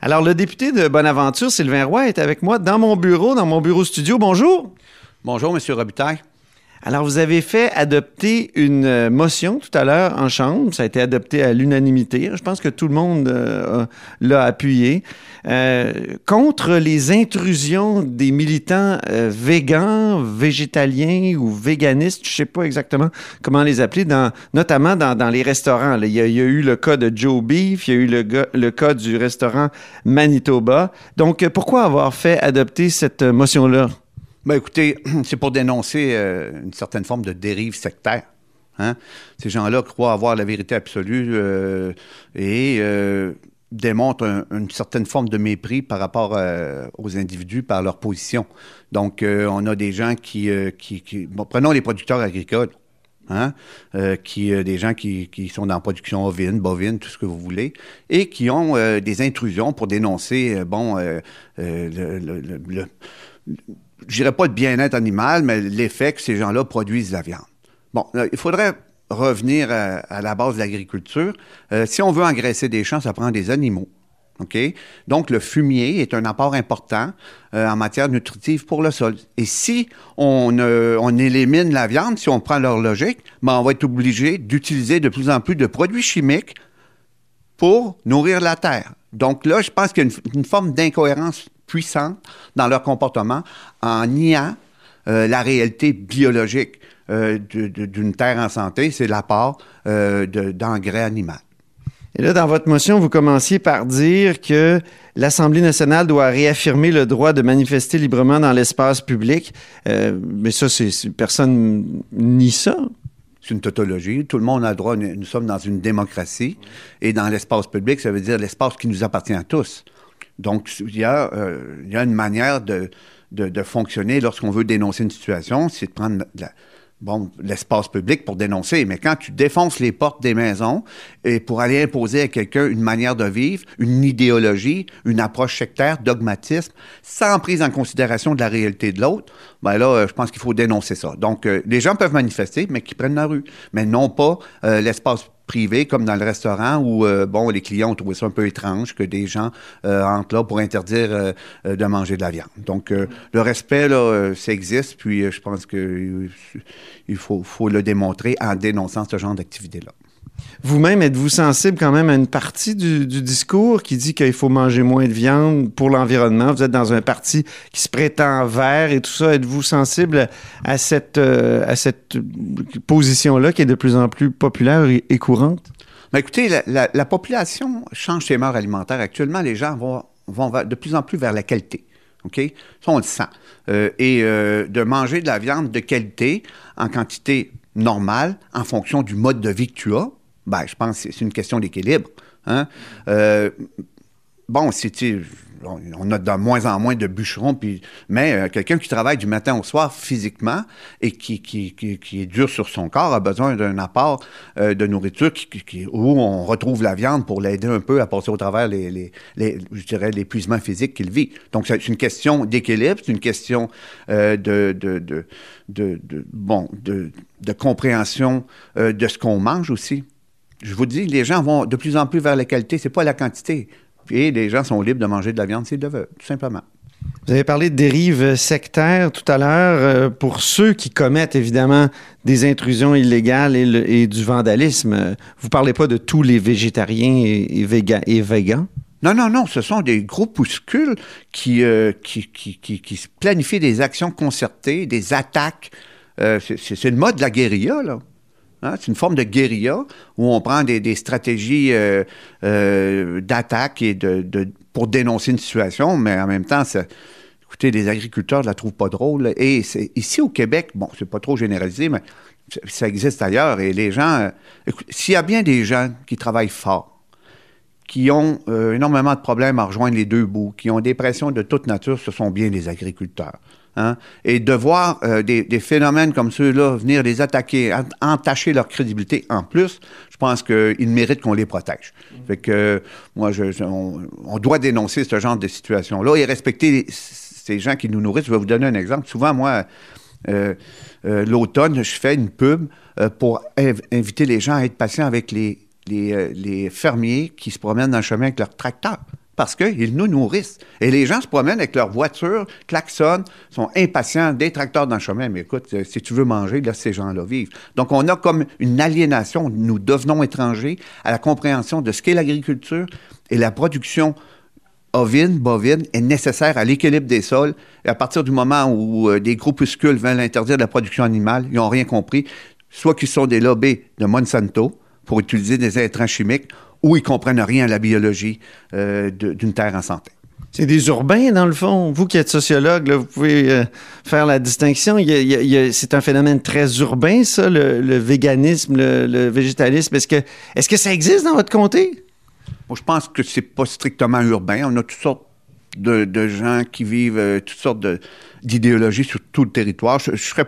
Alors, le député de Bonaventure, Sylvain Roy, est avec moi dans mon bureau, dans mon bureau studio. Bonjour. Bonjour, M. Robitaille. Alors, vous avez fait adopter une euh, motion tout à l'heure en Chambre. Ça a été adopté à l'unanimité. Je pense que tout le monde euh, l'a appuyé. Euh, contre les intrusions des militants euh, végans, végétaliens ou véganistes, je sais pas exactement comment les appeler, dans, notamment dans, dans les restaurants. Il, y a, eu le cas de Joe Beef, il y a eu le, le cas du restaurant Manitoba. Donc, pourquoi avoir fait adopter cette euh, motion-là? Ben écoutez, c'est pour dénoncer euh, une certaine forme de dérive sectaire. hein. Ces gens-là croient avoir la vérité absolue euh, et euh, démontrent un- une certaine forme de mépris par rapport aux individus, par leur position. Donc, on a des gens qui... prenons les producteurs agricoles. Hein, qui, des gens qui, sont dans la production ovine, bovine, tout ce que vous voulez, et qui ont des intrusions pour dénoncer, bon, le, je dirais pas le bien-être animal, mais l'effet que ces gens-là produisent de la viande. Bon, il faudrait revenir à, la base de l'agriculture. Euh, si on veut engraisser des champs, ça prend des animaux. OK? Donc, le fumier est un apport important euh, en matière nutritive pour le sol. Et si on, euh, on élimine la viande, si on prend leur logique, ben, on va être obligé d'utiliser de plus en plus de produits chimiques pour nourrir la terre. Donc là, je pense qu'il y a une forme d'incohérence puissante dans leur comportement en niant euh, la réalité biologique euh, de- de- d'une terre en santé, c'est l'apport euh, de- d'engrais animaux. Et là, dans votre motion, vous commenciez par dire que l'Assemblée nationale doit réaffirmer le droit de manifester librement dans l'espace public. Euh, mais ça, c'est c'est- personne nie ça. C'est une tautologie. Tout le monde a le droit. Nous nous sommes dans une démocratie. Et dans l'espace public, ça veut dire l'espace qui nous appartient à tous. Donc, il y a, euh, il y a une manière de, fonctionner lorsqu'on veut dénoncer une situation, c'est de prendre bon, l'espace public pour dénoncer. Mais quand tu défonces les portes des maisons et pour aller imposer à quelqu'un une manière de vivre, une idéologie, une approche sectaire, dogmatisme, sans prise en considération de la réalité de l'autre, ben là, euh, je pense qu'il faut dénoncer ça. Donc, euh, les gens peuvent manifester, mais qu'ils prennent la rue, mais non pas euh, l'espace privé comme dans le restaurant où euh, bon les clients ont trouvé ça un peu étrange que des gens euh, entrent là pour interdire euh, de manger de la viande. Donc euh, le respect là ça existe puis je pense que euh, il faut faut le démontrer en dénonçant ce genre d'activité là. Vous-même, êtes-vous sensible quand même à une partie du, discours qui dit qu'il faut manger moins de viande pour l'environnement? Vous êtes dans un parti qui se prétend vert et tout ça. Êtes-vous sensible à cette, euh, cette euh, position-là qui est de plus en plus populaire et, courante? Mais écoutez, la, la- la population change ses mœurs alimentaires. Actuellement, les gens vont, vont de plus en plus vers la qualité. OK? Ça, on le sent. Euh, et de manger de la viande de qualité en quantité normale en fonction du mode de vie que tu as, ben, je pense que c'est une question d'équilibre. Hein? Euh, bon, sais, on a de moins en moins de bûcherons, puis, mais euh, quelqu'un qui travaille du matin au soir physiquement et qui, qui, qui, est dur sur son corps a besoin d'un apport euh, de nourriture où on retrouve la viande pour l'aider un peu à passer au travers les, je dirais, l'épuisement physique qu'il vit. Donc, c'est une question d'équilibre, c'est une question de, de, de, bon, de, de compréhension de ce qu'on mange aussi. Je vous dis, les gens vont de plus en plus vers la qualité, c'est pas la quantité. Et les gens sont libres de manger de la viande s'ils le veulent, tout simplement. Vous avez parlé de dérives sectaires tout à l'heure. Euh, pour ceux qui commettent évidemment des intrusions illégales et, le- et du vandalisme, euh, vous parlez pas de tous les végétariens et, et, véga- et végans? Non, non, non, ce sont des groupuscules qui, euh, qui, qui, qui, qui se planifient des actions concertées, des attaques. Euh, c'est le mode de la guérilla, là. Hein, C'est une forme de guérilla où on prend des, stratégies euh, euh, d'attaque et de, pour dénoncer une situation, mais en même temps, écoutez, les agriculteurs ne la trouvent pas drôle. Et ici au Québec, bon, c'est pas trop généralisé, mais ça- existe ailleurs. Et les gens, euh, s'il y a bien des gens qui travaillent fort, qui ont énormément de problèmes à rejoindre les deux bouts, qui ont des pressions de toute nature, ce sont bien les agriculteurs. Hein? Et de voir euh, des, phénomènes comme ceux-là venir les attaquer, entacher leur crédibilité en plus, je pense qu'ils méritent qu'on les protège. Fait que moi, je, on, doit dénoncer ce genre de situation-là et respecter ces gens qui nous nourrissent. Je vais vous donner un exemple. Souvent, moi, euh, l'automne, je fais une pub pour inviter les gens à être patients avec les euh, les, fermiers qui se promènent dans le chemin avec leur tracteur parce qu'ils nous nourrissent. Et les gens se promènent avec leur voiture, klaxonnent, sont impatients des tracteurs dans le chemin. Mais écoute, euh, si tu veux manger, laisse ces gens-là vivre. Donc, on a comme une aliénation. Nous devenons étrangers à la compréhension de ce qu'est l'agriculture et la production ovine, bovine est nécessaire à l'équilibre des sols. Et à partir du moment où euh, des groupuscules veulent interdire la production animale, ils n'ont rien compris. Soit qu'ils sont des lobbies de Monsanto, pour utiliser des intrants chimiques ou ils comprennent rien à la biologie euh, d'une terre en santé. C'est des urbains, dans le fond. Vous qui êtes sociologue, vous pouvez euh, faire la distinction. c'est un phénomène très urbain, ça, le, véganisme, le, végétalisme. Est-ce que, est que ça existe dans votre comté? Moi, je pense que c'est pas strictement urbain. On a toutes sortes de, gens qui vivent euh, toutes sortes d'idéologies sur tout le territoire. je serais...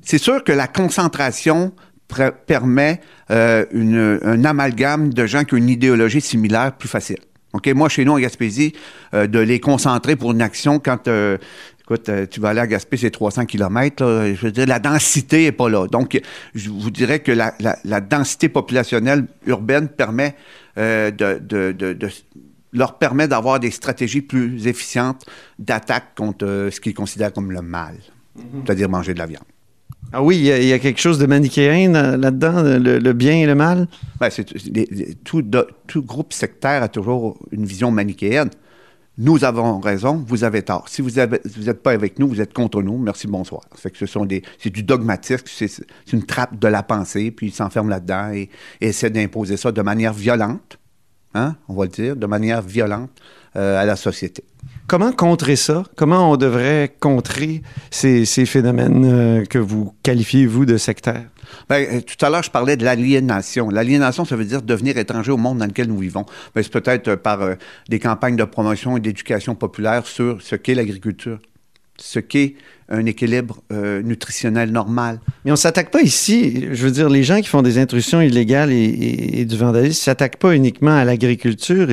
C'est sûr que la concentration permet euh, une, un amalgame de gens qui ont une idéologie similaire plus facile. OK? Moi, chez nous, en Gaspésie, euh, de les concentrer pour une action quand... Euh, écoute, tu vas aller à Gaspé, c'est 300 km. Là, je veux dire, la densité est pas là. Donc, je vous dirais que la, la, la densité populationnelle urbaine permet de, de, de, de leur permet d'avoir des stratégies plus efficientes d'attaque contre ce qu'ils considèrent comme le mal, mm-hmm. c'est-à-dire manger de la viande. Ah oui, il y, a, quelque chose de manichéen là-dedans, le, bien et le mal? Ben, tout, groupe sectaire a toujours une vision manichéenne. Nous avons raison, vous avez tort. Si vous n'êtes pas avec nous, vous êtes contre nous. Merci, bonsoir. Fait que ce sont des, c'est du dogmatisme, c'est, une trappe de la pensée, puis ils s'enferment là-dedans et, et essaient d'imposer ça de manière violente, hein, on va le dire, de manière violente euh, à la société. Comment contrer ça? Comment on devrait contrer ces, phénomènes euh, que vous qualifiez, vous, de sectaires? Bien, euh, tout à l'heure, je parlais de l'aliénation. L'aliénation, ça veut dire devenir étranger au monde dans lequel nous vivons. Ben, c'est peut-être par des campagnes de promotion et d'éducation populaire sur ce qu'est l'agriculture, ce qu'est un équilibre euh, nutritionnel normal. On s'attaque pas ici. Je veux dire, les gens qui font des intrusions illégales et, du vandalisme s'attaquent pas uniquement à l'agriculture.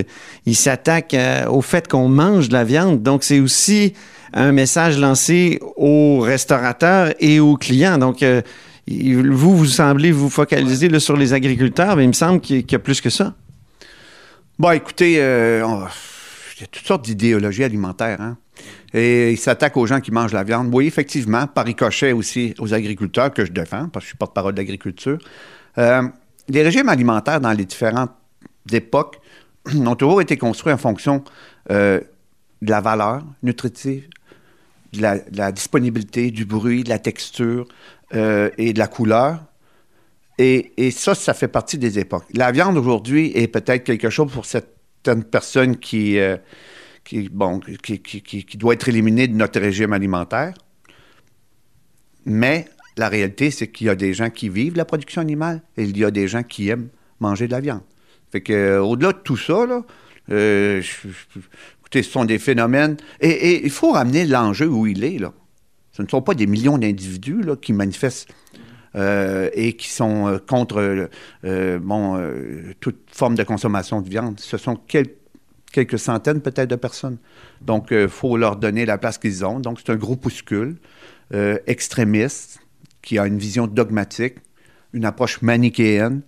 Ils s'attaquent euh, au fait qu'on mange de la viande. Donc, c'est aussi un message lancé aux restaurateurs et aux clients. Donc, euh, vous, vous semblez vous focaliser sur les agriculteurs, mais il me semble qu'il y, a plus que ça. Bon, écoutez, il y a toutes sortes d'idéologies alimentaires. Hein? Et il s'attaque aux gens qui mangent la viande. Oui, effectivement, par ricochet aussi aux agriculteurs que je défends, parce que je suis porte-parole d'agriculture. Euh, les régimes alimentaires dans les différentes époques ont toujours été construits en fonction euh, de la valeur nutritive, de la, disponibilité, du bruit, de la texture euh, et de la couleur. Et, ça, ça fait partie des époques. La viande aujourd'hui est peut-être quelque chose pour certaines personnes qui qui, doit être éliminé de notre régime alimentaire. Mais la réalité, c'est qu'il y a des gens qui vivent la production animale et il y a des gens qui aiment manger de la viande. Fait que, euh, au-delà de tout ça, là, euh, écoutez, ce sont des phénomènes. Et, il faut ramener l'enjeu où il est. Là. Ce ne sont pas des millions d'individus là, qui manifestent euh, et qui sont contre bon, toute forme de consommation de viande. Ce sont quelques quelques centaines peut-être de personnes. Donc, il euh, faut leur donner la place qu'ils ont. Donc, c'est un groupuscule euh, extrémiste qui a une vision dogmatique, une approche manichéenne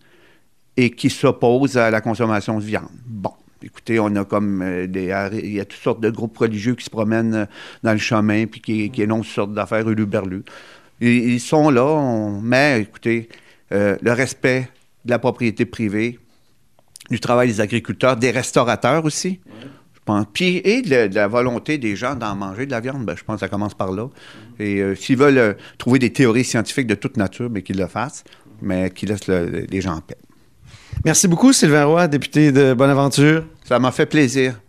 et qui s'oppose à la consommation de viande. Bon. Écoutez, on a comme euh, des. Il y a toutes sortes de groupes religieux qui se promènent dans le chemin puis qui, qui énoncent toutes sortes d'affaires uluberlues. Ils, ils sont là, mais écoutez, le respect de la propriété privée, du travail des agriculteurs, des restaurateurs aussi. Je pense. Puis, et de, la volonté des gens d'en manger de la viande, ben, je pense que ça commence par là. Et euh, s'ils veulent euh, trouver des théories scientifiques de toute nature, mais ben, qu'ils le fassent, mais qu'ils laissent les gens en paix. Merci beaucoup, Sylvain Roy, député de Bonaventure. Ça m'a fait plaisir.